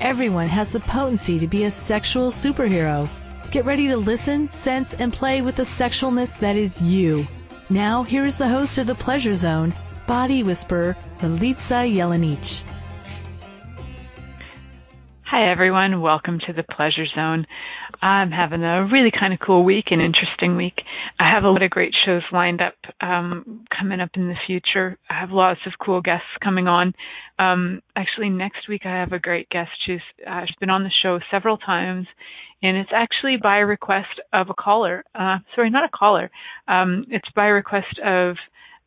Everyone has the potency to be a sexual superhero. Get ready to listen, sense, and play with the sexualness that is you. Now, here is the host of The Pleasure Zone, Body Whisperer, Milica Jelenic. Hi, everyone. Welcome to the Pleasure Zone. I'm having a really kind of cool week, an interesting week. I have a lot of great shows lined up um, coming up in the future. I have lots of cool guests coming on. Um, actually, next week I have a great guest. She's, uh, she's been on the show several times, and it's actually by request of a caller. Uh, sorry, not a caller. Um, it's by request of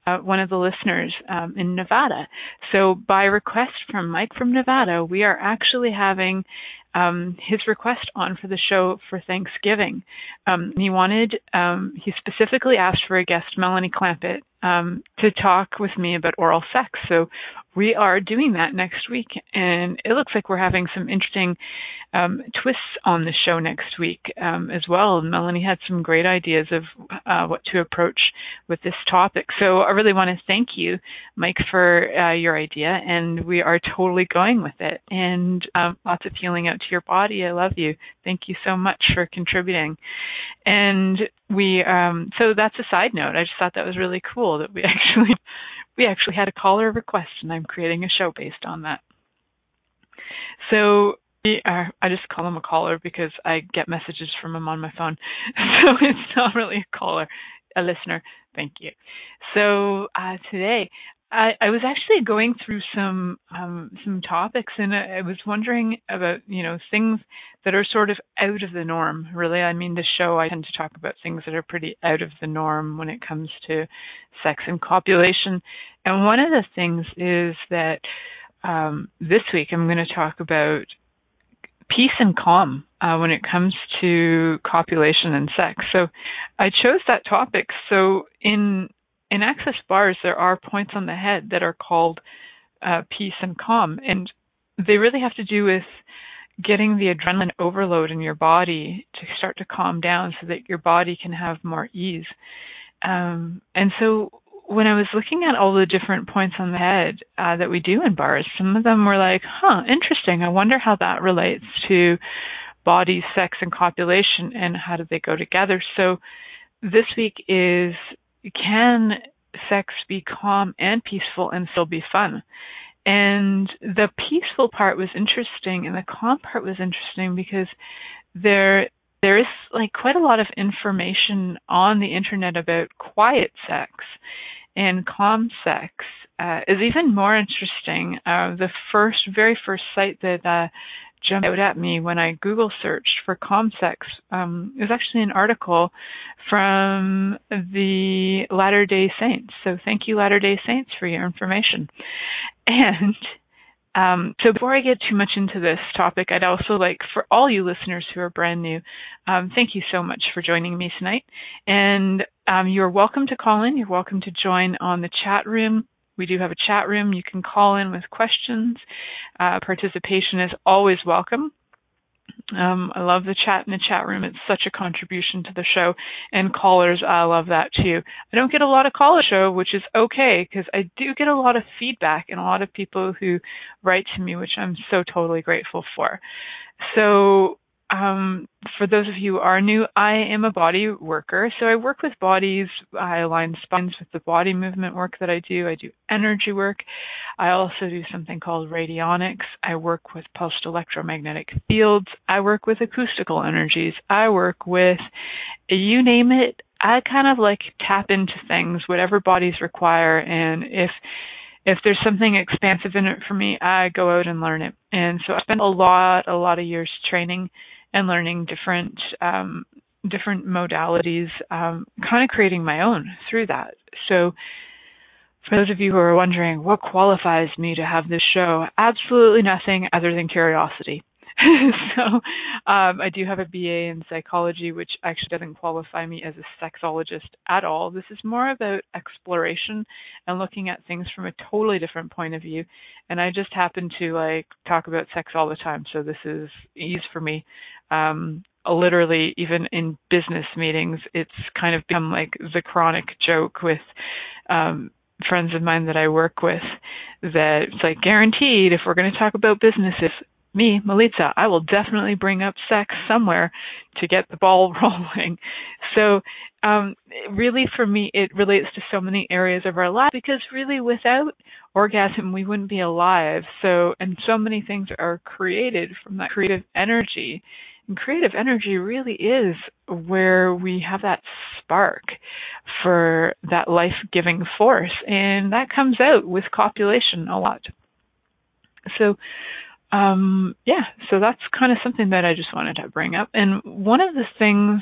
uh, one of the listeners um, in Nevada. So, by request from Mike from Nevada, we are actually having um, his request on for the show for Thanksgiving. Um, he wanted, um, he specifically asked for a guest, Melanie Clampett, um, to talk with me about oral sex. So we are doing that next week, and it looks like we're having some interesting um, twists on the show next week um, as well. Melanie had some great ideas of uh, what to approach with this topic. So I really want to thank you, Mike, for uh, your idea, and we are totally going with it. And um, lots of healing out to your body. I love you. Thank you so much for contributing. And we, um, so that's a side note. I just thought that was really cool that we actually we actually had a caller request, and I'm creating a show based on that. So uh, I just call him a caller because I get messages from him on my phone. So it's not really a caller, a listener. Thank you. So uh, today, I, I, was actually going through some um, some topics, and I, I, was wondering about you know things that are sort of out of the norm. Really, I mean, the show I tend to talk about things that are pretty out of the norm when it comes to sex and copulation. And one of the things is that um, this week I'm going to talk about peace and calm uh, when it comes to copulation and sex. So I chose that topic. So in in access bars, there are points on the head that are called uh, peace and calm, and they really have to do with getting the adrenaline overload in your body to start to calm down so that your body can have more ease. Um, and so when I was looking at all the different points on the head uh, that we do in bars, some of them were like, huh, interesting. I wonder how that relates to body, sex, and copulation and how do they go together. So this week is can sex be calm and peaceful and still be fun? And the peaceful part was interesting and the calm part was interesting because there there is like quite a lot of information on the internet about quiet sex and calm sex uh, is even more interesting. Uh, the first, very first site that uh, jumped out at me when I Google searched for ComSex. sex um, is actually an article from the Latter Day Saints. So thank you, Latter Day Saints, for your information. And um, so before I get too much into this topic, I'd also like for all you listeners who are brand new, um, thank you so much for joining me tonight. And um, you're welcome to call in. You're welcome to join on the chat room. We do have a chat room. You can call in with questions. Uh, participation is always welcome. Um, I love the chat in the chat room. It's such a contribution to the show. And callers, I love that too. I don't get a lot of caller show, which is okay because I do get a lot of feedback and a lot of people who write to me, which I'm so totally grateful for. So um, for those of you who are new, I am a body worker. So I work with bodies. I align spines with the body movement work that I do. I do energy work. I also do something called radionics. I work with pulsed electromagnetic fields. I work with acoustical energies. I work with, you name it. I kind of like tap into things, whatever bodies require. And if if there's something expansive in it for me, I go out and learn it. And so I spent a lot, a lot of years training and learning different um, different modalities, um, kind of creating my own through that. So, for those of you who are wondering what qualifies me to have this show, absolutely nothing other than curiosity. so um, I do have a BA in psychology, which actually doesn't qualify me as a sexologist at all. This is more about exploration and looking at things from a totally different point of view. And I just happen to like talk about sex all the time, so this is ease for me. Um, literally, even in business meetings, it's kind of become like the chronic joke with um, friends of mine that I work with that it's like guaranteed if we're going to talk about businesses, me, Milica, I will definitely bring up sex somewhere to get the ball rolling. So, um, really for me, it relates to so many areas of our life because really without orgasm, we wouldn't be alive. So, and so many things are created from that creative energy. And creative energy really is where we have that spark for that life giving force. And that comes out with copulation a lot. So, um, yeah, so that's kind of something that I just wanted to bring up. And one of the things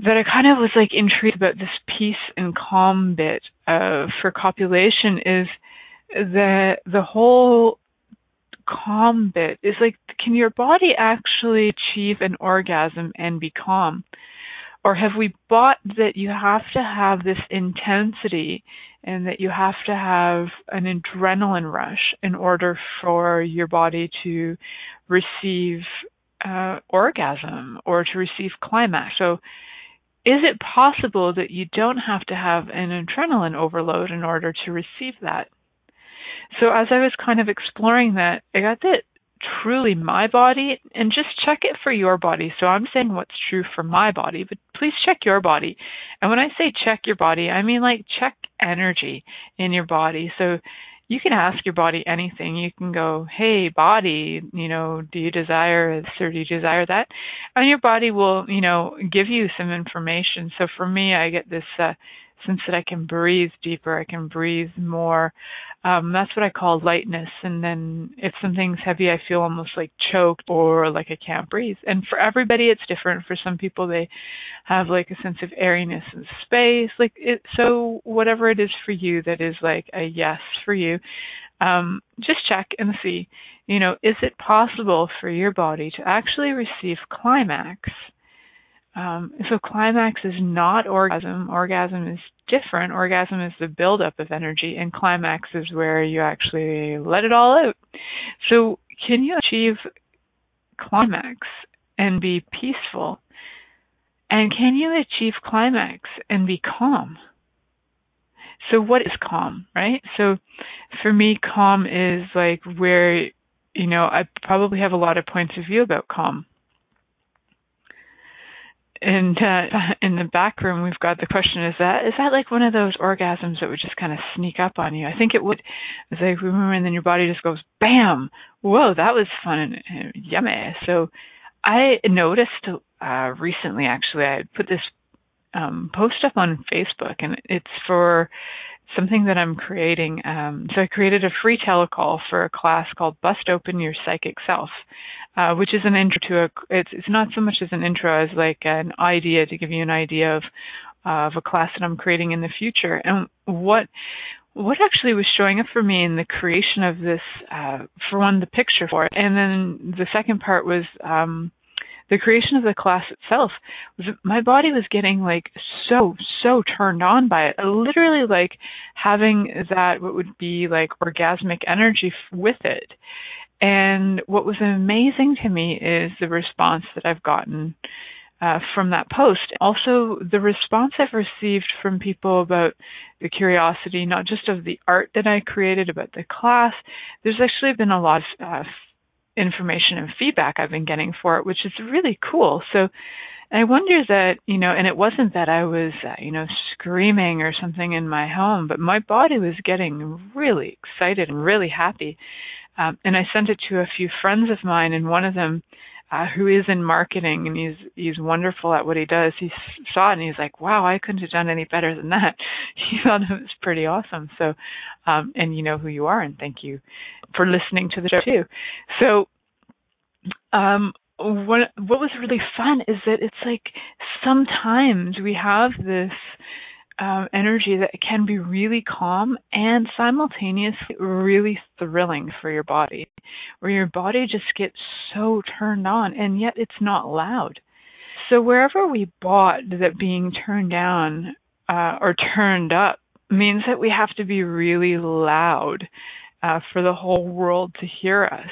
that I kind of was like intrigued about this peace and calm bit for copulation is that the whole calm bit is like, can your body actually achieve an orgasm and be calm? Or have we bought that you have to have this intensity and that you have to have an adrenaline rush in order for your body to receive uh, orgasm or to receive climax. So, is it possible that you don't have to have an adrenaline overload in order to receive that? So, as I was kind of exploring that, I got that truly my body and just check it for your body. So I'm saying what's true for my body, but please check your body. And when I say check your body, I mean like check energy in your body. So you can ask your body anything. You can go, hey, body, you know, do you desire this or do you desire that? And your body will, you know, give you some information. So for me, I get this uh, sense that I can breathe deeper, I can breathe more. Um, that's what I call lightness. And then if something's heavy, I feel almost like choked or like I can't breathe. And for everybody, it's different. For some people, they have like a sense of airiness and space. Like it, so whatever it is for you that is like a yes for you, um, just check and see, you know, is it possible for your body to actually receive climax um, so climax is not orgasm. Orgasm is different. Orgasm is the buildup of energy, and climax is where you actually let it all out. So can you achieve climax and be peaceful? And can you achieve climax and be calm? So what is calm, right? So for me, calm is like where, you know, I probably have a lot of points of view about calm and uh, in the back room we've got the question is that is that like one of those orgasms that would just kind of sneak up on you? I think it would it's like and then your body just goes bam! Whoa that was fun and, and yummy. So i noticed uh recently actually i put this um post up on facebook and it's for something that i'm creating um so i created a free telecall for a class called bust open your psychic self uh, which is an intro to a. It's it's not so much as an intro as like an idea to give you an idea of uh, of a class that I'm creating in the future. And what what actually was showing up for me in the creation of this, uh, for one, the picture for it, and then the second part was um, the creation of the class itself. Was my body was getting like so so turned on by it, literally like having that what would be like orgasmic energy with it. And what was amazing to me is the response that I've gotten uh, from that post. Also, the response I've received from people about the curiosity, not just of the art that I created, about the class. There's actually been a lot of uh, information and feedback I've been getting for it, which is really cool. So I wonder that, you know, and it wasn't that I was, uh, you know, screaming or something in my home, but my body was getting really excited and really happy um, and I sent it to a few friends of mine, and one of them, uh, who is in marketing and he's he's wonderful at what he does, he saw it and he's like, "Wow, I couldn't have done any better than that." He thought it was pretty awesome. So, um, and you know who you are, and thank you for listening to the show too. So, um, what what was really fun is that it's like sometimes we have this um, energy that can be really calm and simultaneously really thrilling for your body, where your body just gets so turned on and yet it's not loud. So wherever we bought that being turned down uh, or turned up means that we have to be really loud uh, for the whole world to hear us.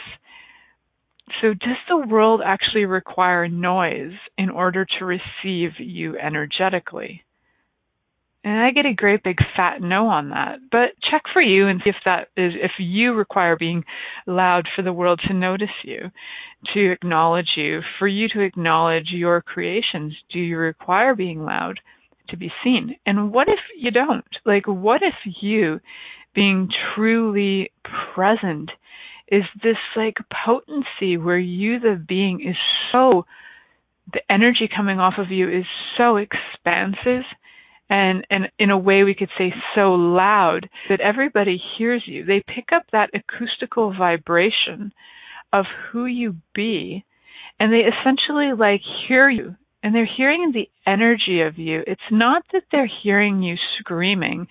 So does the world actually require noise in order to receive you energetically? And I get a great big fat no on that. But check for you and see if that is, if you require being loud for the world to notice you, to acknowledge you, for you to acknowledge your creations. Do you require being loud to be seen? And what if you don't? Like, what if you being truly present is this like potency where you, the being, is so, the energy coming off of you is so expansive and and in a way we could say so loud that everybody hears you. They pick up that acoustical vibration of who you be and they essentially like hear you and they're hearing the energy of you. It's not that they're hearing you screaming.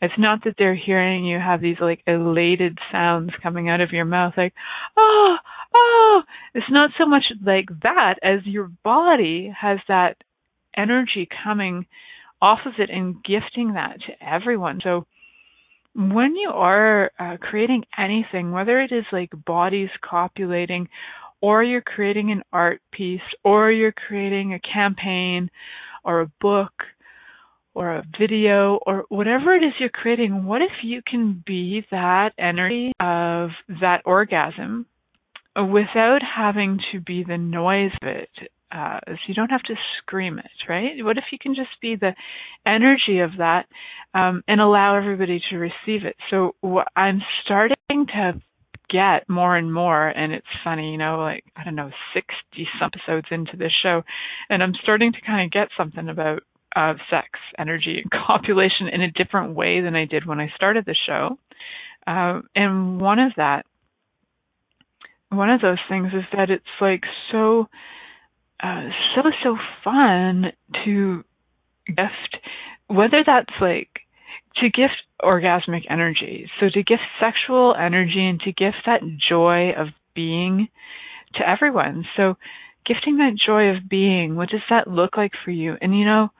It's not that they're hearing you have these like elated sounds coming out of your mouth like, oh, oh. It's not so much like that as your body has that energy coming off of it and gifting that to everyone. So when you are uh, creating anything, whether it is like bodies copulating, or you're creating an art piece, or you're creating a campaign, or a book, or a video, or whatever it is you're creating, what if you can be that energy of that orgasm without having to be the noise of it uh, so you don't have to scream it, right? What if you can just be the energy of that um, and allow everybody to receive it? So I'm starting to get more and more, and it's funny, you know, like I don't know, 60 some episodes into this show, and I'm starting to kind of get something about uh, sex, energy, and copulation in a different way than I did when I started the show. Uh, and one of that, one of those things is that it's like so uh, so so fun to gift whether that's like to gift orgasmic energy. So to gift sexual energy and to gift that joy of being to everyone. So gifting that joy of being what does that look like for you? And you know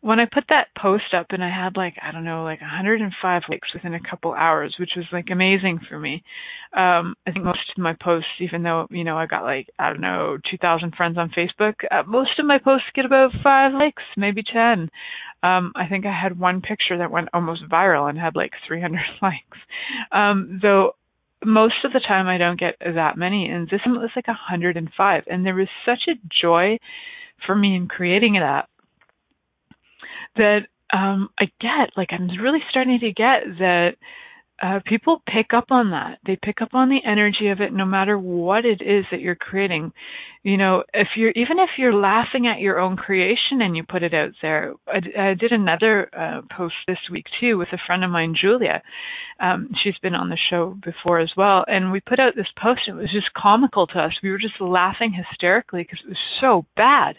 when I put that post up and I had like I don't know like 105 likes within a couple hours, which was like amazing for me. Um, I think most of my posts, even though you know I got like I don't know 2,000 friends on Facebook, uh, most of my posts get about five likes, maybe 10. Um, I think I had one picture that went almost viral and had like 300 likes. Um, though most of the time I don't get that many, and this one was like 105, and there was such a joy for me in creating that that um, I get, like I'm really starting to get that uh, people pick up on that. They pick up on the energy of it, no matter what it is that you're creating. You know, if you're even if you're laughing at your own creation and you put it out there. I, I did another uh, post this week too with a friend of mine, Julia. Um, she's been on the show before as well, and we put out this post. It was just comical to us. We were just laughing hysterically because it was so bad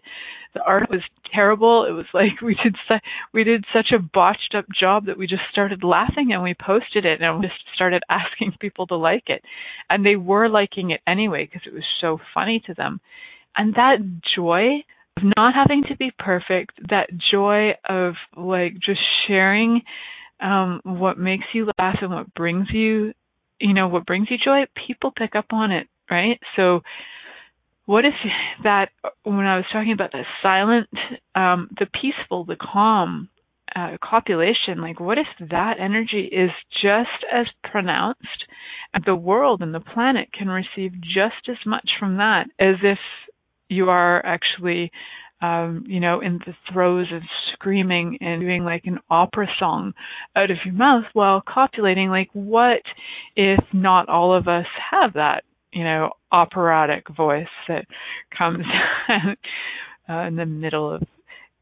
the art was terrible. It was like we did su- we did such a botched up job that we just started laughing and we posted it we just started asking people to like it, and they were liking it anyway because it was so funny to them, and that joy of not having to be perfect, that joy of like just sharing um what makes you laugh and what brings you you know what brings you joy people pick up on it right? So what if that when I was talking about the silent, um, the peaceful, the calm uh, copulation, like what if that energy is just as pronounced and the world and the planet can receive just as much from that as if you are actually um, you know, in the throes of screaming and doing like an opera song out of your mouth while copulating, like what if not all of us have that you know, operatic voice that comes uh, in the middle of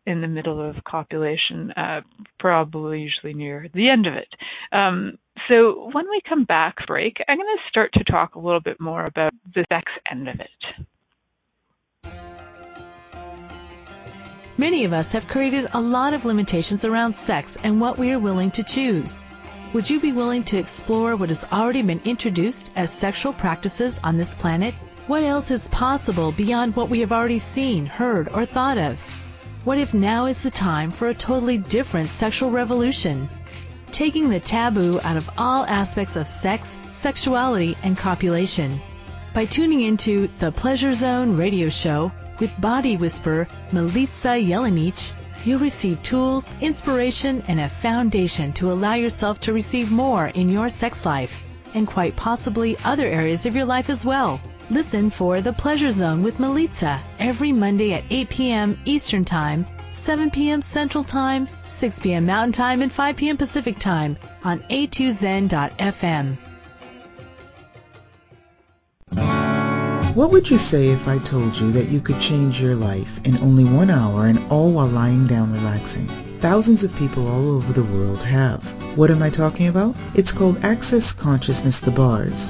in the middle of copulation, uh, probably usually near the end of it. Um, so when we come back break, I'm going to start to talk a little bit more about the sex end of it. Many of us have created a lot of limitations around sex and what we are willing to choose. Would you be willing to explore what has already been introduced as sexual practices on this planet? What else is possible beyond what we have already seen, heard, or thought of? What if now is the time for a totally different sexual revolution? Taking the taboo out of all aspects of sex, sexuality, and copulation. By tuning into the Pleasure Zone radio show with body whisperer Milica Jelenic, you'll receive tools, inspiration, and a foundation to allow yourself to receive more in your sex life and quite possibly other areas of your life as well. Listen for The Pleasure Zone with Milica every Monday at 8 p.m. Eastern Time, 7 p.m. Central Time, 6 p.m. Mountain Time, and 5 p.m. Pacific Time on a2zen.fm. What would you say if I told you that you could change your life in only one hour and all while lying down relaxing? Thousands of people all over the world have. What am I talking about? It's called Access Consciousness The Bars.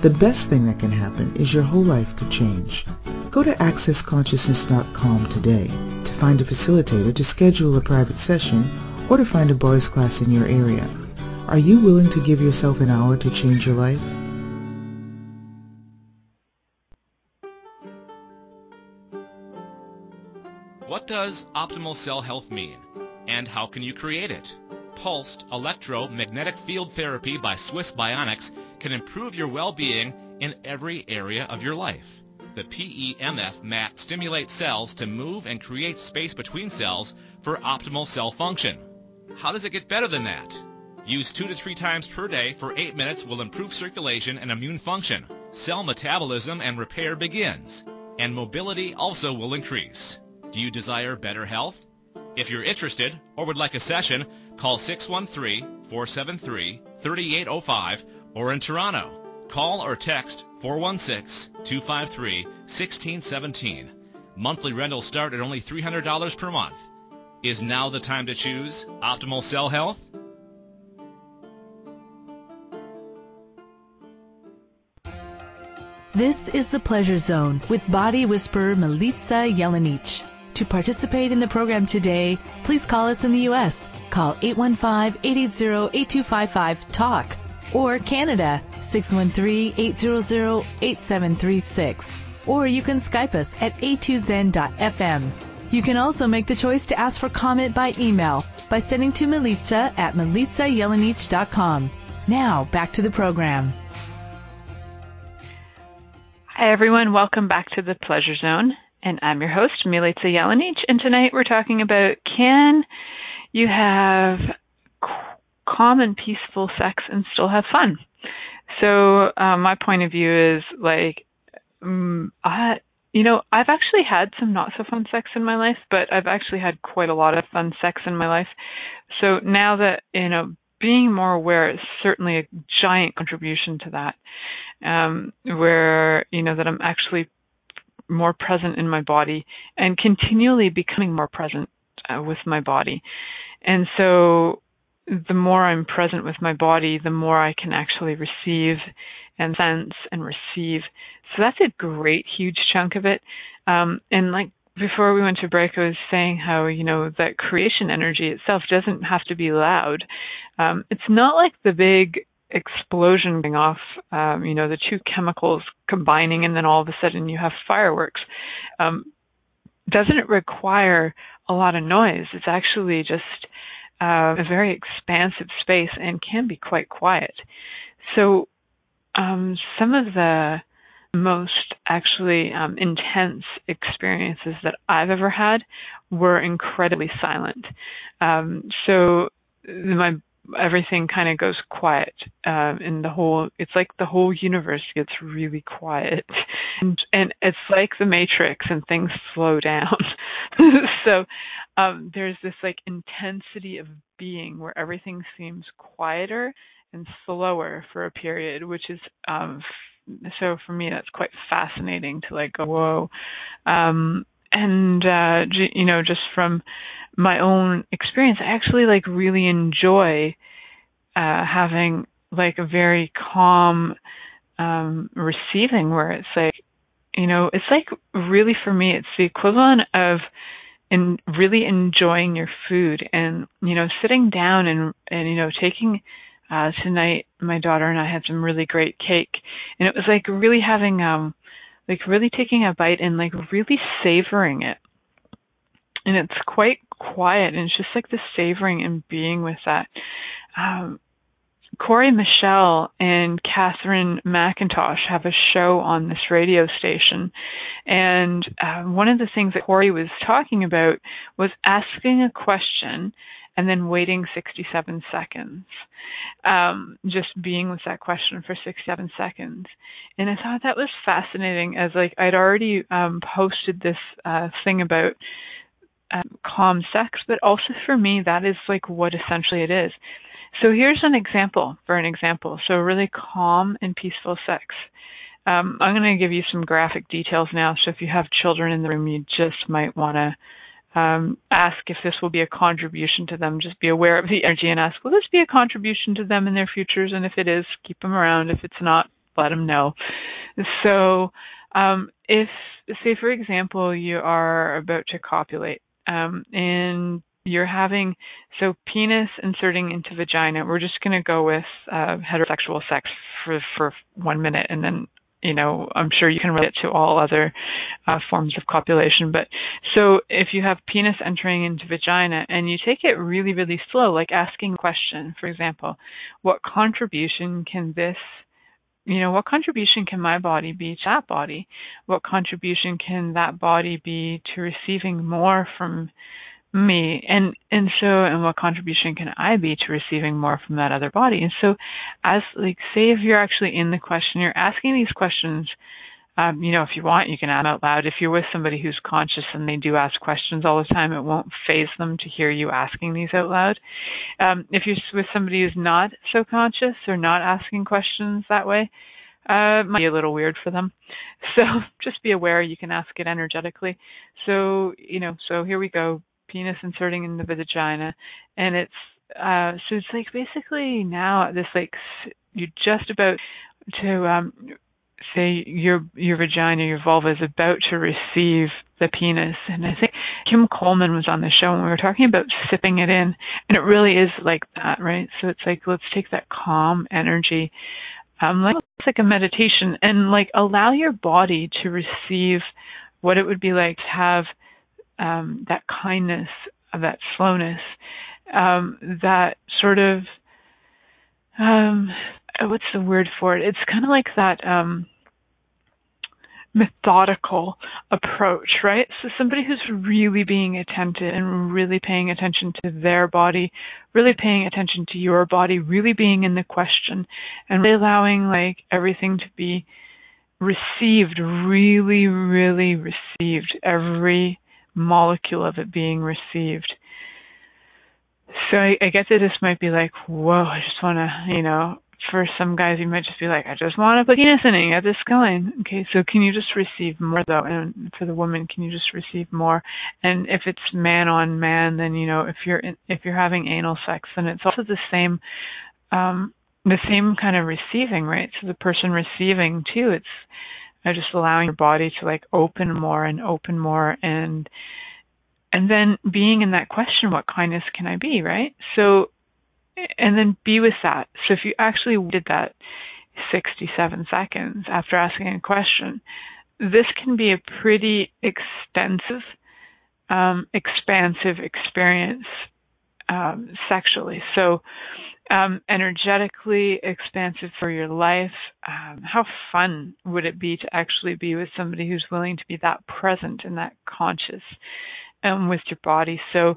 The best thing that can happen is your whole life could change. Go to accessconsciousness.com today to find a facilitator to schedule a private session or to find a bars class in your area. Are you willing to give yourself an hour to change your life? What does optimal cell health mean? And how can you create it? Pulsed electromagnetic field therapy by Swiss Bionics can improve your well-being in every area of your life. The PEMF mat stimulates cells to move and create space between cells for optimal cell function. How does it get better than that? Use two to three times per day for eight minutes will improve circulation and immune function. Cell metabolism and repair begins, and mobility also will increase. Do you desire better health? If you're interested or would like a session, call 613-473-3805 or in Toronto. Call or text 416-253-1617. Monthly rentals start at only $300 per month. Is now the time to choose Optimal Cell Health? This is the Pleasure Zone with body whisperer Milica Jelenic. To participate in the program today, please call us in the U.S. Call 815-880-8255-TALK or Canada 613-800-8736. Or you can Skype us at a2zen.fm. You can also make the choice to ask for comment by email by sending to Milica at milicajelenic.com. Now, back to the program. Hi, everyone. Welcome back to the Pleasure Zone and I'm your host, Milica Jelenic, and tonight we're talking about can you have calm and peaceful sex and still have fun? So uh, my point of view is like, um, I, you know, I've actually had some not so fun sex in my life, but I've actually had quite a lot of fun sex in my life. So now that you know, being more aware is certainly a giant contribution to that. Um, where you know that I'm actually more present in my body and continually becoming more present uh, with my body. And so the more I'm present with my body, the more I can actually receive and sense and receive. So that's a great, huge chunk of it. Um, and like before we went to break, I was saying how, you know, that creation energy itself doesn't have to be loud. Um, it's not like the big explosion going off, um, you know, the two chemicals combining, and then all of a sudden you have fireworks. Um, doesn't it require a lot of noise? It's actually just uh, a very expansive space and can be quite quiet. So, um, some of the most actually um, intense experiences that I've ever had were incredibly silent. Um, so my everything kind of goes quiet um and the whole it's like the whole universe gets really quiet. And, and it's like the matrix and things slow down. So um, there's this like intensity of being where everything seems quieter and slower for a period, which is um, so for me that's quite fascinating to like go whoa, um, and uh, you know just from my own experience, I actually like really enjoy uh, having like a very calm um, receiving where it's like you know it's like really for me it's the equivalent of in really enjoying your food and you know sitting down and and you know taking uh tonight my daughter and I had some really great cake and it was like really having um like really taking a bite and like really savoring it. And it's quite quiet and it's just like the savoring and being with that um Corey Michelle and Catherine McIntosh have a show on this radio station. And uh, one of the things that Corey was talking about was asking a question and then waiting 67 seconds. Um, just being with that question for 67 seconds. And I thought that was fascinating as like I'd already um, posted this uh, thing about um, calm sex, but also for me, that is like what essentially it is. So here's an example for an example. So really calm and peaceful sex. Um, I'm going to give you some graphic details now. So if you have children in the room, you just might want to um, ask if this will be a contribution to them. Just be aware of the energy and ask, will this be a contribution to them in their futures? And if it is, keep them around. If it's not, let them know. So um, if, say, for example, you are about to copulate, um, and you're having so penis inserting into vagina. We're just going to go with uh, heterosexual sex for for one minute, and then you know I'm sure you can relate to all other uh, forms of copulation. But so if you have penis entering into vagina and you take it really really slow, like asking a question, for example, what contribution can this you know, what contribution can my body be to that body? What contribution can that body be to receiving more from me and and so and what contribution can i be to receiving more from that other body and so as like say if you're actually in the question you're asking these questions um, you know if you want you can ask out loud if you're with somebody who's conscious and they do ask questions all the time it won't faze them to hear you asking these out loud um, if you're with somebody who's not so conscious or not asking questions that way uh, might be a little weird for them. So just be aware you can ask it energetically. So, you know, so here we go penis inserting in the vagina, and it's uh so it's like basically now this like you're just about to um say your your vagina, your vulva is about to receive the penis. And I think Kim Coleman was on the show and we were talking about sipping it in. And it really is like that, right? So it's like let's take that calm energy. Um like it's like a meditation and like allow your body to receive what it would be like to have um, that kindness, of that slowness, um, that sort of um, what's the word for it? It's kind of like that um, methodical approach, right? So somebody who's really being attentive and really paying attention to their body, really paying attention to your body, really being in the question, and really allowing like everything to be received, really, really received every molecule of it being received. So I, I get that this might be like, whoa, I just want to, you know, for some guys, you might just be like, I just want to put penis in and get this going. Okay, so can you just receive more though? And for the woman, can you just receive more? And if it's man on man, then you know, if you're in, if you're having anal sex, then it's also the same, um, the same kind of receiving, right? So the person receiving too, it's you know, just allowing your body to like open more and open more and and then being in that question, what kindness can I be, right? So and then be with that. So if you actually did that 67 seconds after asking a question, this can be a pretty extensive, um, expansive experience um, sexually. So um, energetically expansive for your life. Um, how fun would it be to actually be with somebody who's willing to be that present and that conscious um, with your body? So,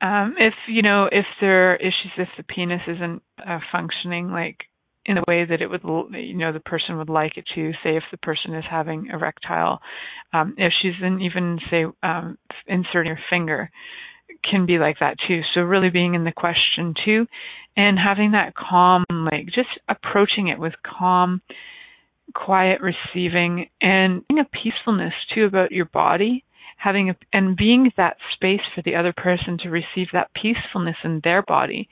um, if you know if there are issues, if the penis isn't uh, functioning like in the way that it would, you know, the person would like it to. Say if the person is having erectile, um, if she's in even say um, inserting her finger can be like that too. So really being in the question too and having that calm, like just approaching it with calm, quiet receiving and a peacefulness too about your body having a, and being that space for the other person to receive that peacefulness in their body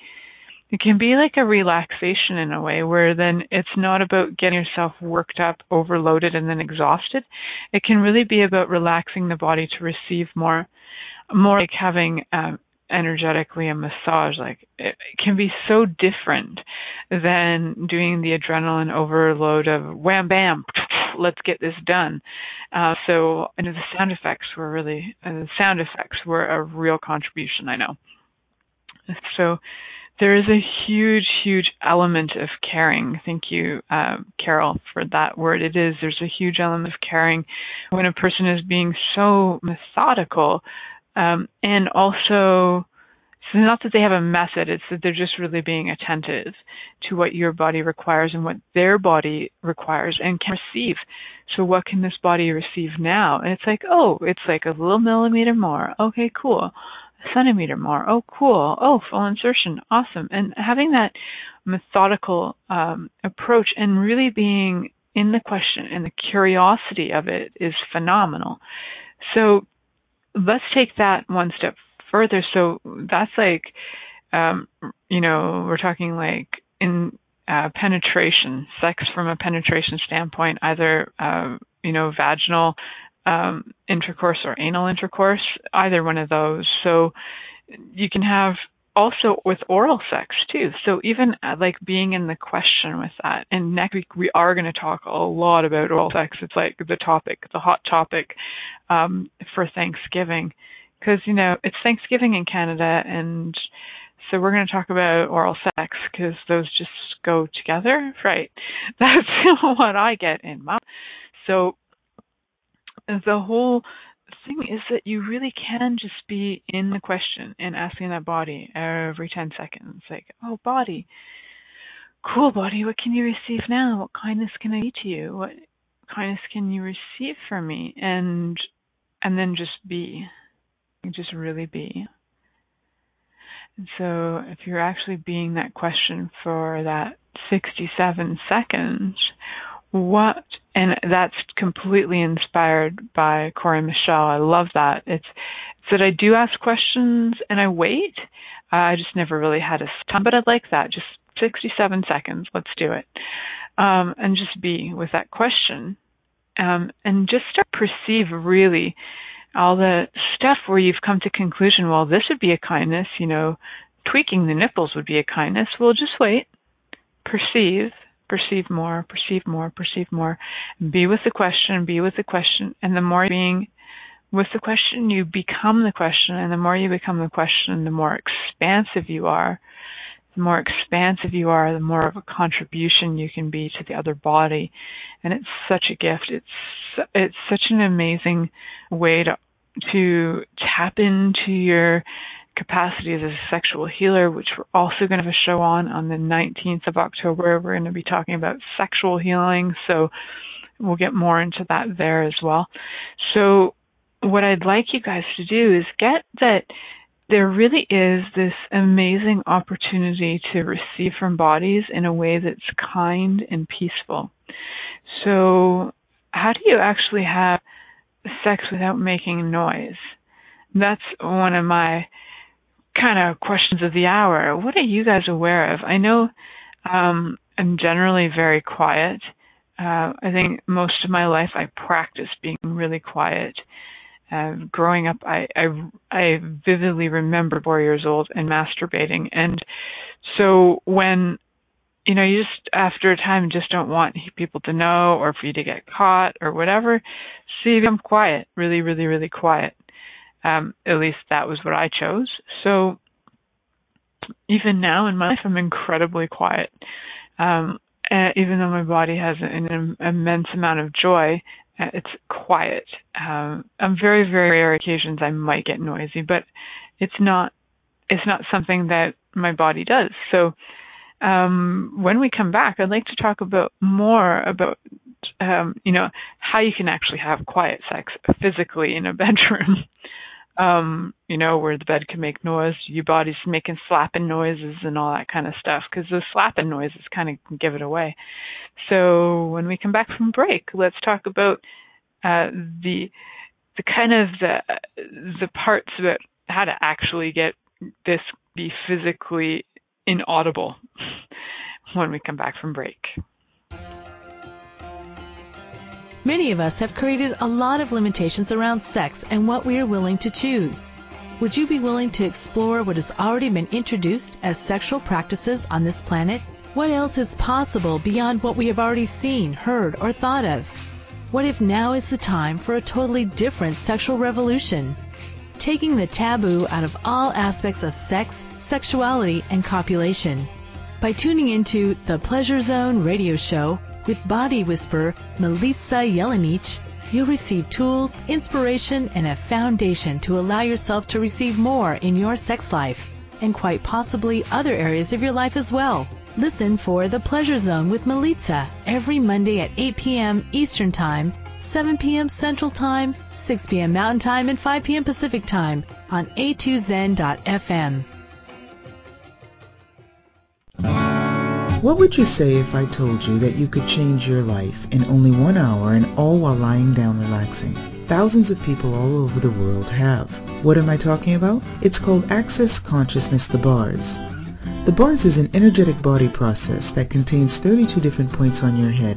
it can be like a relaxation in a way where then it's not about getting yourself worked up, overloaded, and then exhausted. It can really be about relaxing the body to receive more, more like having um, energetically a massage. Like it, it can be so different than doing the adrenaline overload of wham bam, let's get this done. Uh, so, and the sound effects were really, uh, the sound effects were a real contribution. I know. So there is a huge, huge element of caring. Thank you, uh, Carol, for that word. It is. There's a huge element of caring when a person is being so methodical, um, and also. It's not that they have a method, it's that they're just really being attentive to what your body requires and what their body requires and can receive. So what can this body receive now? And it's like, oh, it's like a little millimeter more. Okay, cool A centimeter more. Oh, cool. Oh, full insertion. Awesome. And having that methodical um, approach and really being in the question and the curiosity of it is phenomenal. So let's take that one step further. So that's like, um, you know, we're talking like in uh, penetration, sex from a penetration standpoint, either, uh, you know, vaginal um, intercourse or anal intercourse, either one of those. So you can have also with oral sex too. So even uh, like being in the question with that. And next week we are going to talk a lot about oral sex. It's like the topic, the hot topic um, for Thanksgiving, because you know it's Thanksgiving in Canada, and so we're going to talk about oral sex because those just go together, right? That's what I get in my. So the whole thing is that you really can just be in the question and asking that body every 10 seconds like oh body cool body what can you receive now what kindness can i be to you what kindness can you receive from me and and then just be just really be and so if you're actually being that question for that 67 seconds what and that's completely inspired by Corey Michelle. I love that. It's, it's that I do ask questions and I wait. Uh, I just never really had a time, but I like that. Just 67 seconds. Let's do it. Um, and just be with that question. Um, and just start perceive really all the stuff where you've come to conclusion, well, this would be a kindness, you know, tweaking the nipples would be a kindness. Well, just wait, perceive, perceive more, perceive more, perceive more. Be with the question, be with the question. And the more being with the question, you become the question. And the more you become the question, the more expansive you are. The more expansive you are, the more of a contribution you can be to the other body. And it's such a gift. It's, it's such an amazing way to, to tap into your capacity as a sexual healer, which we're also going to have a show on on the 19th of October. We're going to be talking about sexual healing, so we'll get more into that there as well. So, what I'd like you guys to do is get that there really is this amazing opportunity to receive from bodies in a way that's kind and peaceful. So, how do you actually have sex without making noise? That's one of my kind of questions of the hour. What are you guys aware of? I know um, I'm generally very quiet. Uh, I think most of my life I practiced being really quiet. Uh, growing up, I, I I vividly remember four years old and masturbating, and so when you know you just after a time just don't want people to know or for you to get caught or whatever, so you become quiet, really, really, really quiet. Um, at least that was what I chose. So even now in my life, I'm incredibly quiet. Um, even though my body has an, an immense amount of joy, uh, it's quiet. Um, on very, very rare occasions, I might get noisy, but it's not. It's not something that my body does. So, um, when we come back, I'd like to talk about more about, um, you know, how you can actually have quiet sex physically in a bedroom. um, you know, where the bed can make noise, your body's making slapping noises and all that kind of stuff, because those slapping noises kind of give it away. So when we come back from break, let's talk about uh, the the kind of the the parts about how to actually get this be physically inaudible when we come back from break. Many of us have created a lot of limitations around sex and what we are willing to choose. Would you be willing to explore what has already been introduced as sexual practices on this planet? What else is possible beyond what we have already seen, heard, or thought of? What if now is the time for a totally different sexual revolution? Taking the taboo out of all aspects of sex, sexuality, and copulation. By tuning into the Pleasure Zone radio show, with body whisperer Milica Jelenic, you'll receive tools, inspiration, and a foundation to allow yourself to receive more in your sex life and quite possibly other areas of your life as well. Listen for The Pleasure Zone with Milica every Monday at 8 p.m. Eastern Time, 7 p.m. Central Time, 6 p.m. Mountain Time, and 5 p.m. Pacific Time on a2zen.fm. What would you say if I told you that you could change your life in only one hour and all while lying down relaxing? Thousands of people all over the world have. What am I talking about? It's called Access Consciousness The Bars. The bars is an energetic body process that contains 32 different points on your head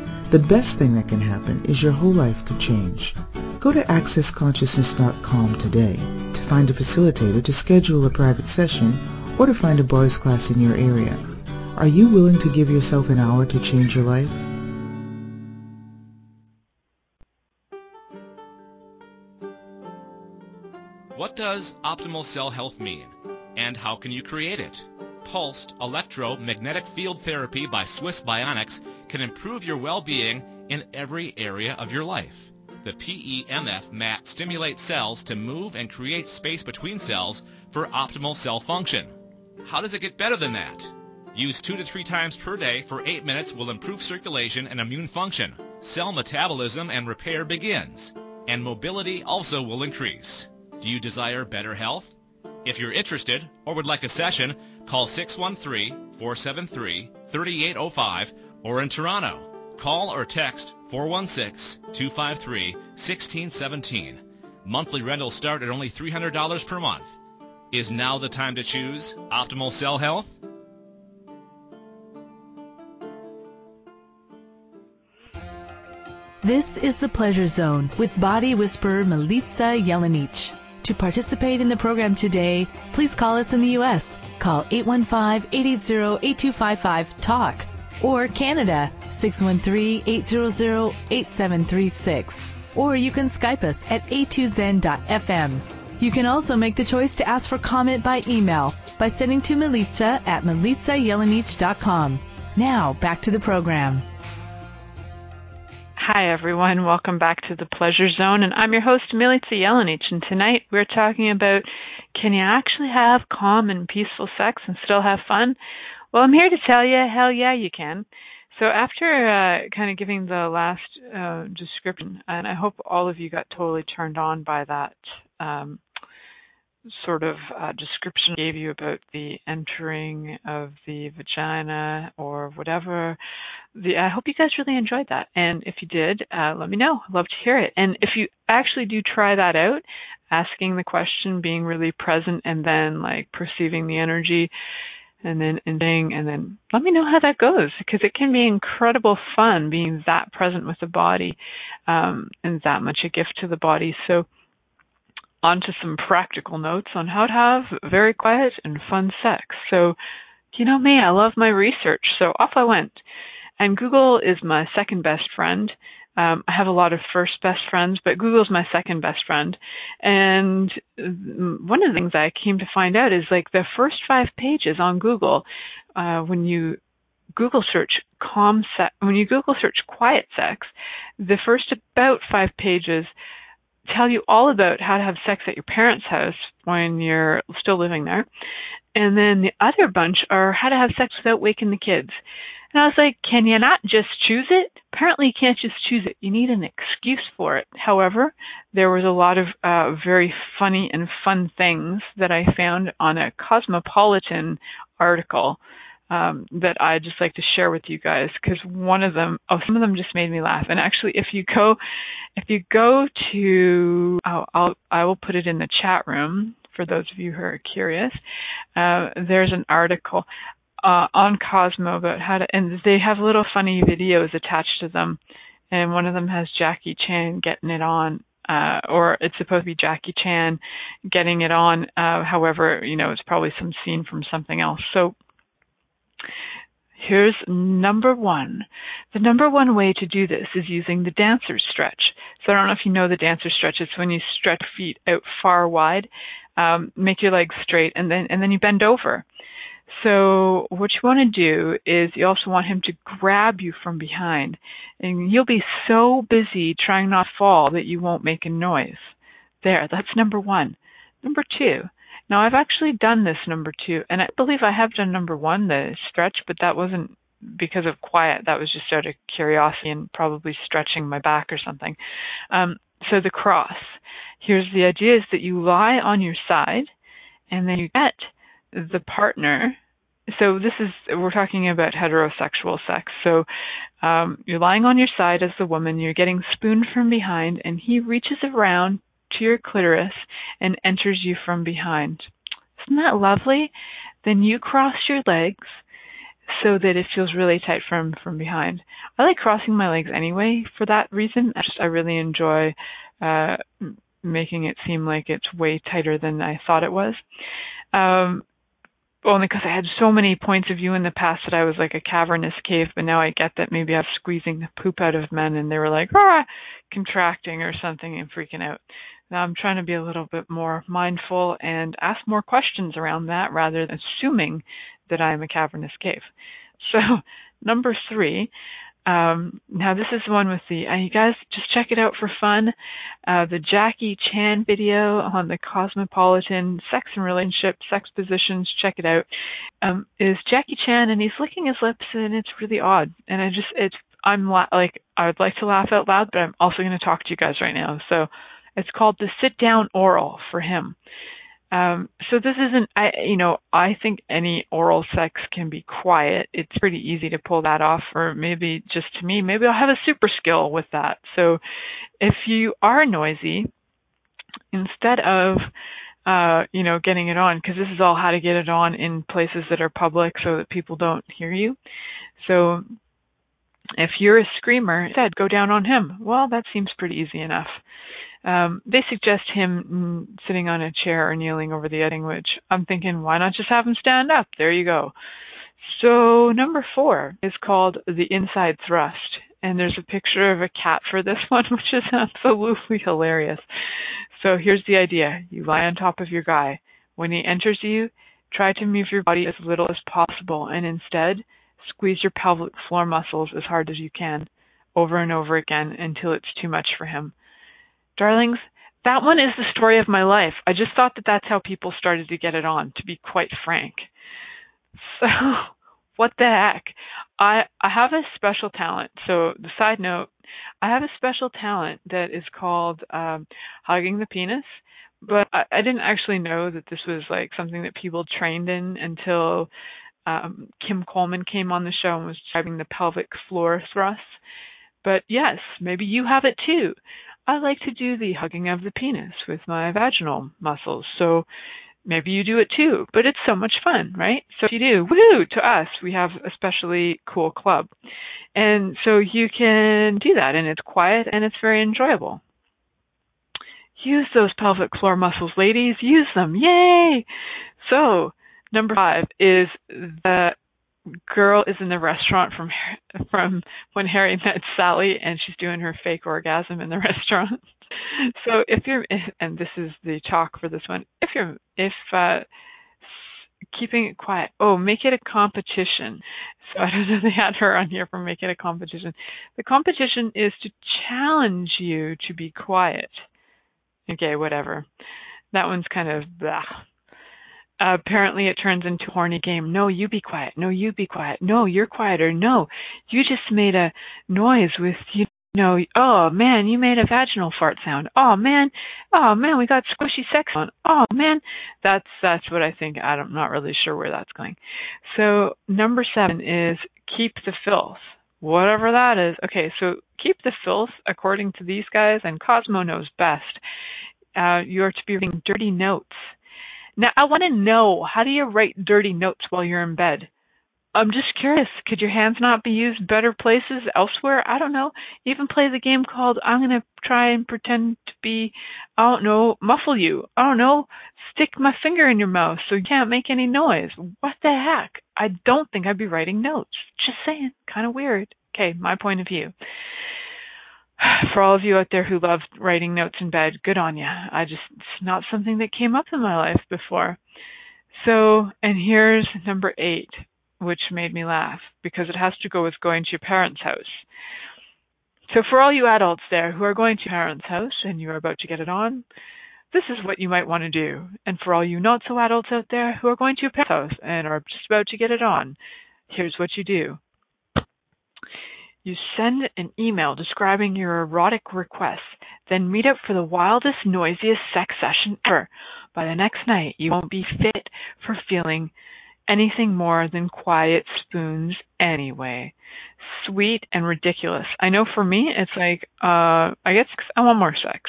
The best thing that can happen is your whole life could change. Go to accessconsciousness.com today to find a facilitator to schedule a private session or to find a bars class in your area. Are you willing to give yourself an hour to change your life? What does optimal cell health mean? And how can you create it? Pulsed electromagnetic field therapy by Swiss Bionics can improve your well-being in every area of your life. The PEMF mat stimulates cells to move and create space between cells for optimal cell function. How does it get better than that? Use two to three times per day for eight minutes will improve circulation and immune function. Cell metabolism and repair begins, and mobility also will increase. Do you desire better health? If you're interested or would like a session, call 613-473-3805 or in Toronto. Call or text 416-253-1617. Monthly rentals start at only $300 per month. Is now the time to choose optimal cell health? This is the Pleasure Zone with body whisperer Milica Jelenic. To participate in the program today, please call us in the U.S. Call 815-880-8255-TALK or Canada 613-800-8736. Or you can Skype us at a2zen.fm. You can also make the choice to ask for comment by email by sending to Milica at milicajelenic.com. Now, back to the program. Hi, everyone. Welcome back to the Pleasure Zone, and I'm your host, Milica Jelenic. And tonight we're talking about can you actually have calm and peaceful sex and still have fun? Well, I'm here to tell you, hell yeah, you can. So after uh, kind of giving the last uh, description, and I hope all of you got totally turned on by that um, sort of uh, description I gave you about the entering of the vagina or whatever. The, I hope you guys really enjoyed that. And if you did, uh, let me know. I'd love to hear it. And if you actually do try that out, asking the question, being really present, and then like perceiving the energy, and then ending, and then let me know how that goes because it can be incredible fun being that present with the body um, and that much a gift to the body. So onto some practical notes on how to have very quiet and fun sex. So, you know me, I love my research, so off I went. And Google is my second best friend. Um, I have a lot of first best friends, but Google's my second best friend. And one of the things I came to find out is like the first five pages on Google, uh, when you Google search calm sex, when you Google search quiet sex, the first about five pages tell you all about how to have sex at your parents' house when you're still living there. And then the other bunch are how to have sex without waking the kids. And I was like, can you not just choose it? Apparently you can't just choose it. You need an excuse for it. However, there was a lot of uh, very funny and fun things that I found on a Cosmopolitan article um, that I'd just like to share with you guys because one of them, oh, some of them just made me laugh. And actually, if you go, if you go to, oh, I'll, I will put it in the chat room for those of you who are curious. Uh, there's an article uh, on Cosmo about how to, and they have little funny videos attached to them. And one of them has Jackie Chan getting it on, uh, or it's supposed to be Jackie Chan getting it on. Uh, however, you know, it's probably some scene from something else. So Here's number one. The number one way to do this is using the dancer stretch. So I don't know if you know the dancer stretch. It's when you stretch feet out far wide, um, make your legs straight, and then and then you bend over. So what you want to do is you also want him to grab you from behind, and you'll be so busy trying not to fall that you won't make a noise. There, that's number one. Number two, now I've actually done this number two, and I believe I have done number one, the stretch, but that wasn't because of quiet. That was just out of curiosity and probably stretching my back or something. Um, so the cross. Here's the idea is that you lie on your side and then you get the partner. So this is, we're talking about heterosexual sex. So um, you're lying on your side as the woman, you're getting spooned from behind, and he reaches around to your clitoris and enters you from behind. Isn't that lovely? Then you cross your legs so that it feels really tight from from behind. I like crossing my legs anyway for that reason. I just I really enjoy uh making it seem like it's way tighter than I thought it was. Um only because I had so many points of view in the past that I was like a cavernous cave, but now I get that maybe I'm squeezing the poop out of men and they were like, ah, contracting or something and freaking out. Now I'm trying to be a little bit more mindful and ask more questions around that rather than assuming that I'm a cavernous cave. So, number three, um, now this is one with the, uh, you guys just check it out for fun. Uh, the Jackie Chan video on the Cosmopolitan Sex and Relationship Sex Positions, check it out. Um, is Jackie Chan and he's licking his lips and it's really odd. And I just, it's, I'm la- like, I would like to laugh out loud, but I'm also going to talk to you guys right now. So it's called the sit down oral for him. Um, so this isn't, I, you know, I think any oral sex can be quiet. It's pretty easy to pull that off, or maybe just to me, maybe I'll have a super skill with that. So if you are noisy, instead of, uh, you know, getting it on, because this is all how to get it on in places that are public so that people don't hear you. So if you're a screamer, instead go down on him. Well, that seems pretty easy enough. Um, they suggest him mm, sitting on a chair or kneeling over the eating, which I'm thinking, why not just have him stand up? There you go. So number four is called the inside thrust. And there's a picture of a cat for this one, which is absolutely hilarious. So here's the idea. You lie on top of your guy. When he enters you, try to move your body as little as possible and instead squeeze your pelvic floor muscles as hard as you can over and over again until it's too much for him. Darlings, that one is the story of my life. I just thought that that's how people started to get it on, to be quite frank. So, what the heck? I I have a special talent. So, the side note, I have a special talent that is called um, hugging the penis. But I, I didn't actually know that this was like something that people trained in until um, Kim Coleman came on the show and was describing the pelvic floor thrusts. But yes, maybe you have it too. I like to do the hugging of the penis with my vaginal muscles. So maybe you do it too, but it's so much fun, right? So if you do, woo, to us, we have a specially cool club. And so you can do that and it's quiet and it's very enjoyable. Use those pelvic floor muscles, ladies. Use them. Yay! So, number five is the girl is in the restaurant from from when Harry met Sally and she's doing her fake orgasm in the restaurant. So if you're and this is the talk for this one. If you're if uh keeping it quiet. Oh, make it a competition. So I don't know they had her on here for make it a competition. The competition is to challenge you to be quiet. Okay, whatever. That one's kind of blah. Apparently it turns into a horny game. No, you be quiet. No, you be quiet. No, you're quieter. No, you just made a noise with you know. Oh man, you made a vaginal fart sound. Oh man, oh man, we got squishy sex on. Oh man, that's that's what I think. I'm not really sure where that's going. So number seven is keep the filth. Whatever that is. Okay, so keep the filth according to these guys, and Cosmo knows best. Uh, you are to be reading dirty notes now, I want to know how do you write dirty notes while you're in bed? I'm just curious. Could your hands not be used better places elsewhere? I don't know. Even play the game called I'm going to try and pretend to be, I don't know, muffle you. I don't know, stick my finger in your mouth so you can't make any noise. What the heck? I don't think I'd be writing notes. Just saying. Kind of weird. Okay, my point of view for all of you out there who love writing notes in bed, good on you. I just, it's not something that came up in my life before. So, and here's number eight, which made me laugh because it has to go with going to your parents' house. So for all you adults there who are going to your parents' house and you're about to get it on, this is what you might want to do. And for all you not so adults out there who are going to your parents' house and are just about to get it on, here's what you do. You send an email describing your erotic request, then meet up for the wildest, noisiest sex session ever. By the next night, you won't be fit for feeling anything more than quiet spoons anyway. Sweet and ridiculous. I know for me, it's like, uh, I guess I want more sex.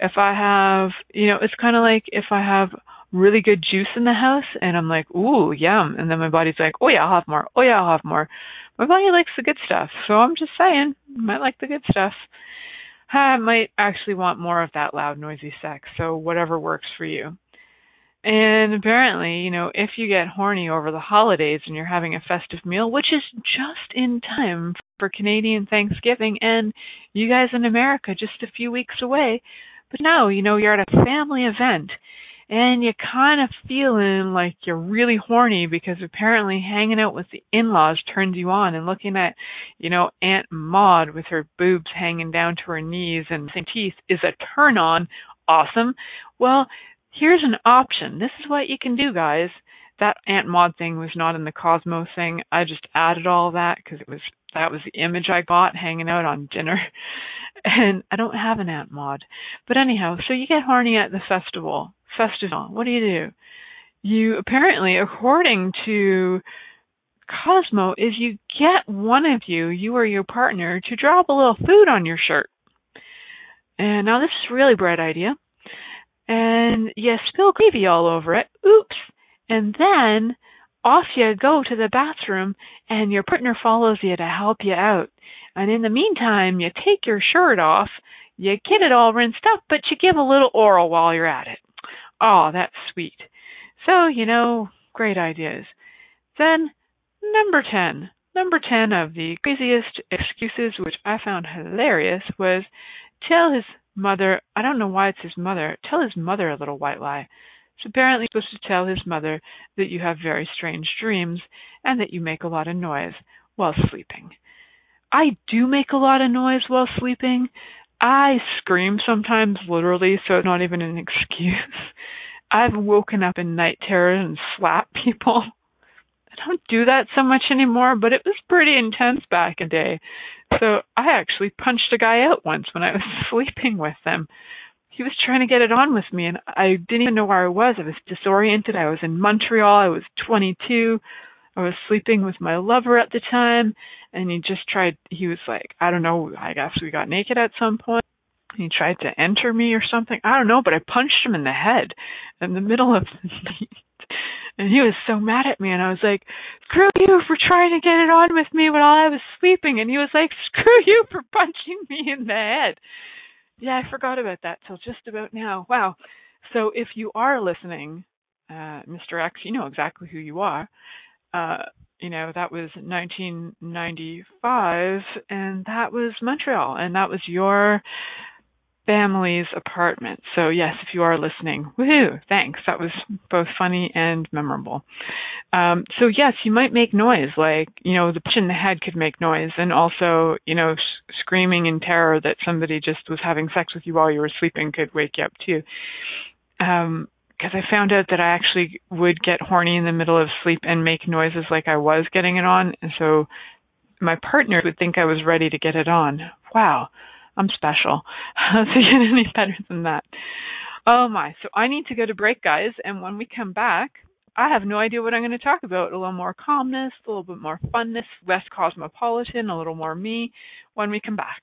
If I have, you know, it's kind of like if I have really good juice in the house and I'm like, ooh, yum. And then my body's like, oh yeah, I'll have more. Oh yeah, I'll have more. My body likes the good stuff. So I'm just saying, might like the good stuff. I might actually want more of that loud, noisy sex. So whatever works for you. And apparently, you know, if you get horny over the holidays and you're having a festive meal, which is just in time for Canadian Thanksgiving and you guys in America just a few weeks away, but no, you know, you're at a family event and you're kind of feeling like you're really horny because apparently hanging out with the in-laws turns you on and looking at, you know, Aunt Maud with her boobs hanging down to her knees and teeth is a turn on. Awesome. Well, here's an option. This is what you can do, guys. That Aunt Maud thing was not in the Cosmo thing. I just added all that because it was that was the image I got hanging out on dinner. And I don't have an Aunt Maud. But anyhow, so you get horny at the festival festival. What do you do? You apparently, according to Cosmo, is you get one of you, you or your partner, to drop a little food on your shirt. And now this is a really bright idea. And you spill gravy all over it. Oops. And then off you go to the bathroom and your partner follows you to help you out. And in the meantime, you take your shirt off, you get it all rinsed up, but you give a little oral while you're at it. Oh, that's sweet. So, you know, great ideas. Then, number 10. Number 10 of the craziest excuses, which I found hilarious, was tell his mother, I don't know why it's his mother, tell his mother a little white lie. So apparently supposed to tell his mother that you have very strange dreams and that you make a lot of noise while sleeping. I do make a lot of noise while sleeping. I scream sometimes literally, so it's not even an excuse. I've woken up in night terrors and slapped people. I don't do that so much anymore, but it was pretty intense back in the day. So I actually punched a guy out once when I was sleeping with him. He was trying to get it on with me and I didn't even know where I was. I was disoriented. I was in Montreal. I was 22. I was sleeping with my lover at the time and he just tried, he was like, I don't know, I guess we got naked at some point he tried to enter me or something. I don't know, but I punched him in the head in the middle of the night. And he was so mad at me and I was like, Screw you for trying to get it on with me while I was sleeping and he was like, Screw you for punching me in the head. Yeah, I forgot about that till just about now. Wow. So if you are listening, uh, Mr. X, you know exactly who you are. Uh, you know, that was 1995 and that was Montreal and that was your family's apartment. So yes, if you are listening, woohoo, thanks. That was both funny and memorable. Um, so yes, you might make noise, like, you know, the punch in the head could make noise and also, you know, sh- screaming in terror that somebody just was having sex with you while you were sleeping could wake you up too. Um, cause I found out that I actually would get horny in the middle of sleep and make noises like I was getting it on. And so my partner would think I was ready to get it on. Wow I'm special. Does it get any better than that? Oh my. So I need to go to break, guys. And when we come back, I have no idea what I'm going to talk about. A little more calmness, a little bit more funness, less cosmopolitan, a little more me when we come back.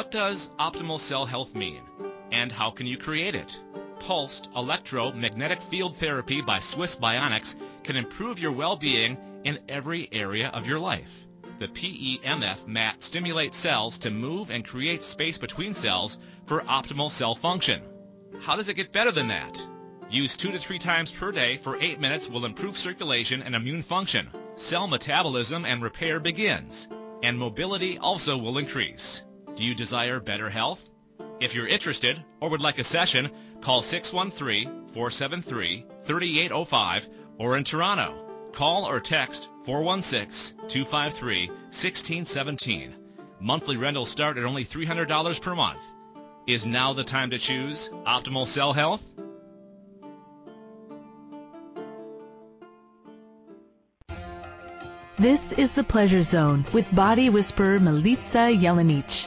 What does optimal cell health mean? And how can you create it? Pulsed electromagnetic field therapy by Swiss Bionics can improve your well-being in every area of your life. The PEMF mat stimulates cells to move and create space between cells for optimal cell function. How does it get better than that? Use two to three times per day for eight minutes will improve circulation and immune function. Cell metabolism and repair begins, and mobility also will increase. Do you desire better health? If you're interested or would like a session, call 613-473-3805 or in Toronto. Call or text 416-253-1617. Monthly rentals start at only $300 per month. Is now the time to choose Optimal Cell Health? This is the Pleasure Zone with body whisperer Milica Jelenic.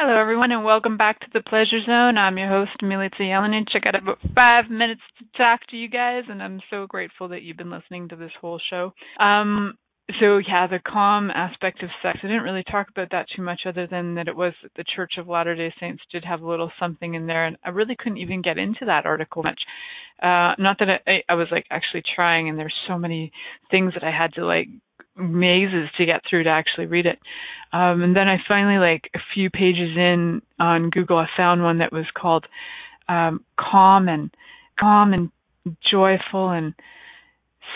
Hello, everyone, and welcome back to the Pleasure Zone. I'm your host, Milica Jelenic. I got about five minutes to talk to you guys, and I'm so grateful that you've been listening to this whole show. Um, so yeah, the calm aspect of sex. I didn't really talk about that too much, other than that it was the Church of Latter Day Saints did have a little something in there, and I really couldn't even get into that article much. Uh, not that I, I was like actually trying, and there's so many things that I had to like mazes to get through to actually read it. Um, and then I finally, like a few pages in on Google, I found one that was called um, "Calm and Calm and Joyful and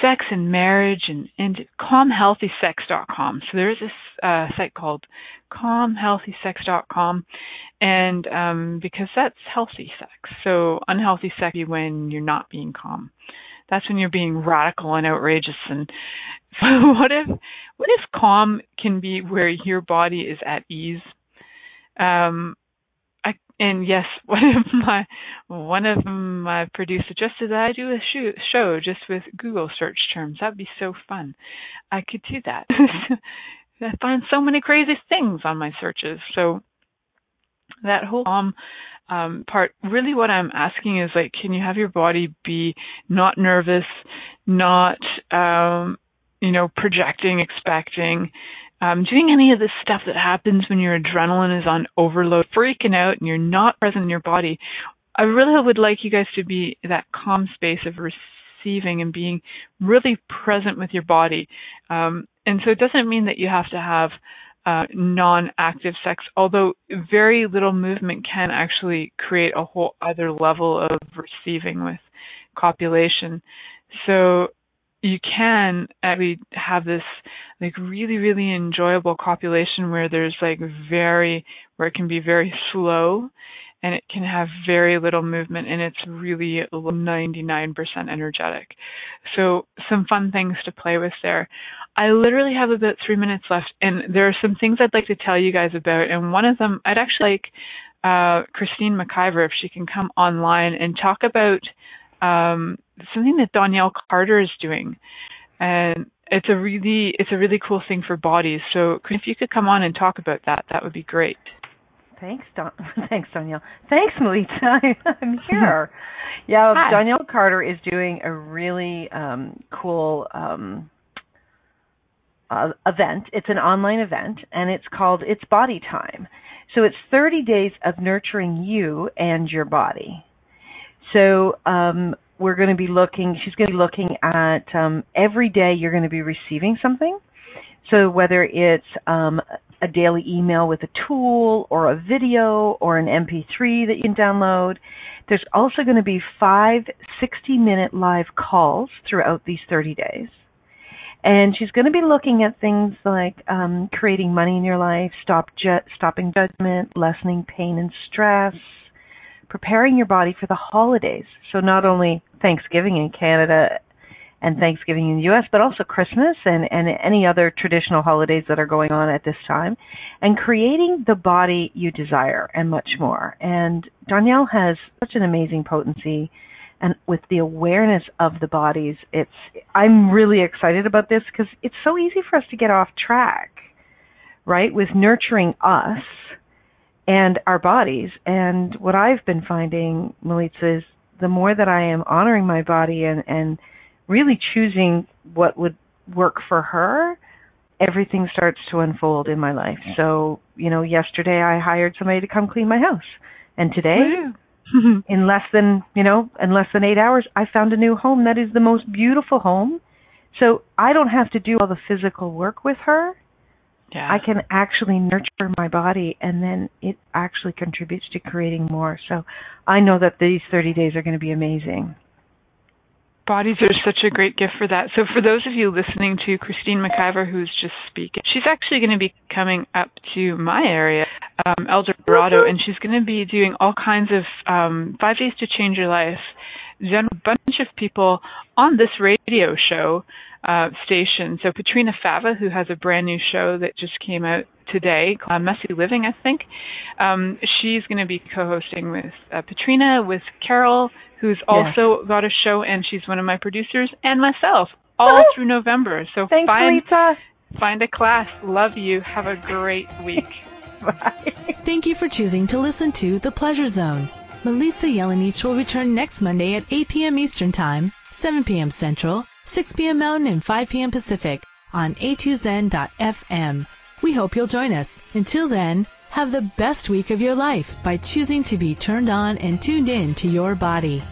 sex and marriage and, and calmhealthysex.com. So there is this uh, site called calmhealthysex.com and um, because that's healthy sex. So unhealthy sex when you're not being calm. That's when you're being radical and outrageous and so what if what if calm can be where your body is at ease? Um, I and yes, one of my one of my producers suggested that I do a show just with Google search terms. That'd be so fun. I could do that. I find so many crazy things on my searches. So that whole calm um, part, really what I'm asking is like, can you have your body be not nervous, not um, you know, projecting, expecting, um, doing any of this stuff that happens when your adrenaline is on overload, freaking out, and you're not present in your body. I really would like you guys to be that calm space of receiving and being really present with your body. Um, and so it doesn't mean that you have to have uh, non-active sex, although very little movement can actually create a whole other level of receiving with copulation. So you can actually have this like really really enjoyable copulation where there's like very where it can be very slow and it can have very little movement and it's really 99% energetic. So some fun things to play with there. I literally have about three minutes left and there are some things I'd like to tell you guys about and one of them I'd actually like uh, Christine McIver if she can come online and talk about um, something that Danielle Carter is doing, and it's a really it's a really cool thing for bodies. So if you could come on and talk about that, that would be great. Thanks, Don. Thanks, Danielle. Thanks, Melita. I'm here. yeah, Hi. Danielle Carter is doing a really um, cool um, uh, event. It's an online event, and it's called It's Body Time. So it's 30 days of nurturing you and your body. So um, we're going to be looking. She's going to be looking at um, every day. You're going to be receiving something. So whether it's um, a daily email with a tool or a video or an MP3 that you can download. There's also going to be five 60 minute live calls throughout these 30 days. And she's going to be looking at things like um, creating money in your life, stop ju- stopping judgment, lessening pain and stress, preparing your body for the holidays. So not only Thanksgiving in Canada and Thanksgiving in the US, but also Christmas and, and any other traditional holidays that are going on at this time, and creating the body you desire and much more. And Danielle has such an amazing potency and with the awareness of the bodies, it's I'm really excited about this because it's so easy for us to get off track, right? With nurturing us and our bodies. And what I've been finding, Melissa, is the more that I am honoring my body and, and really choosing what would work for her, everything starts to unfold in my life. So, you know, yesterday I hired somebody to come clean my house. And today, in less than, you know, in less than eight hours, I found a new home that is the most beautiful home. So I don't have to do all the physical work with her yeah. I can actually nurture my body and then it actually contributes to creating more. So I know that these 30 days are going to be amazing. Bodies are such a great gift for that. So for those of you listening to Christine McIver, who's just speaking, she's actually going to be coming up to my area, um, El Dorado, and she's going to be doing all kinds of um, five days to change your life. A bunch of people on this radio show uh, station. So Patrina Fava, who has a brand new show that just came out today, called uh, Messy Living, I think. Um, she's going to be co-hosting with uh, Patrina, with Carol, who's also yes. got a show, and she's one of my producers, and myself, all through November. So Thanks, find Lisa. find a class. Love you. Have a great week. Bye. Thank you for choosing to listen to The Pleasure Zone. Milica Jelenic will return next Monday at 8 p.m. Eastern Time, 7 p.m. Central, 6 p.m. Mountain and 5 p.m. Pacific on a2zen.fm. We hope you'll join us. Until then, have the best week of your life by choosing to be turned on and tuned in to your body.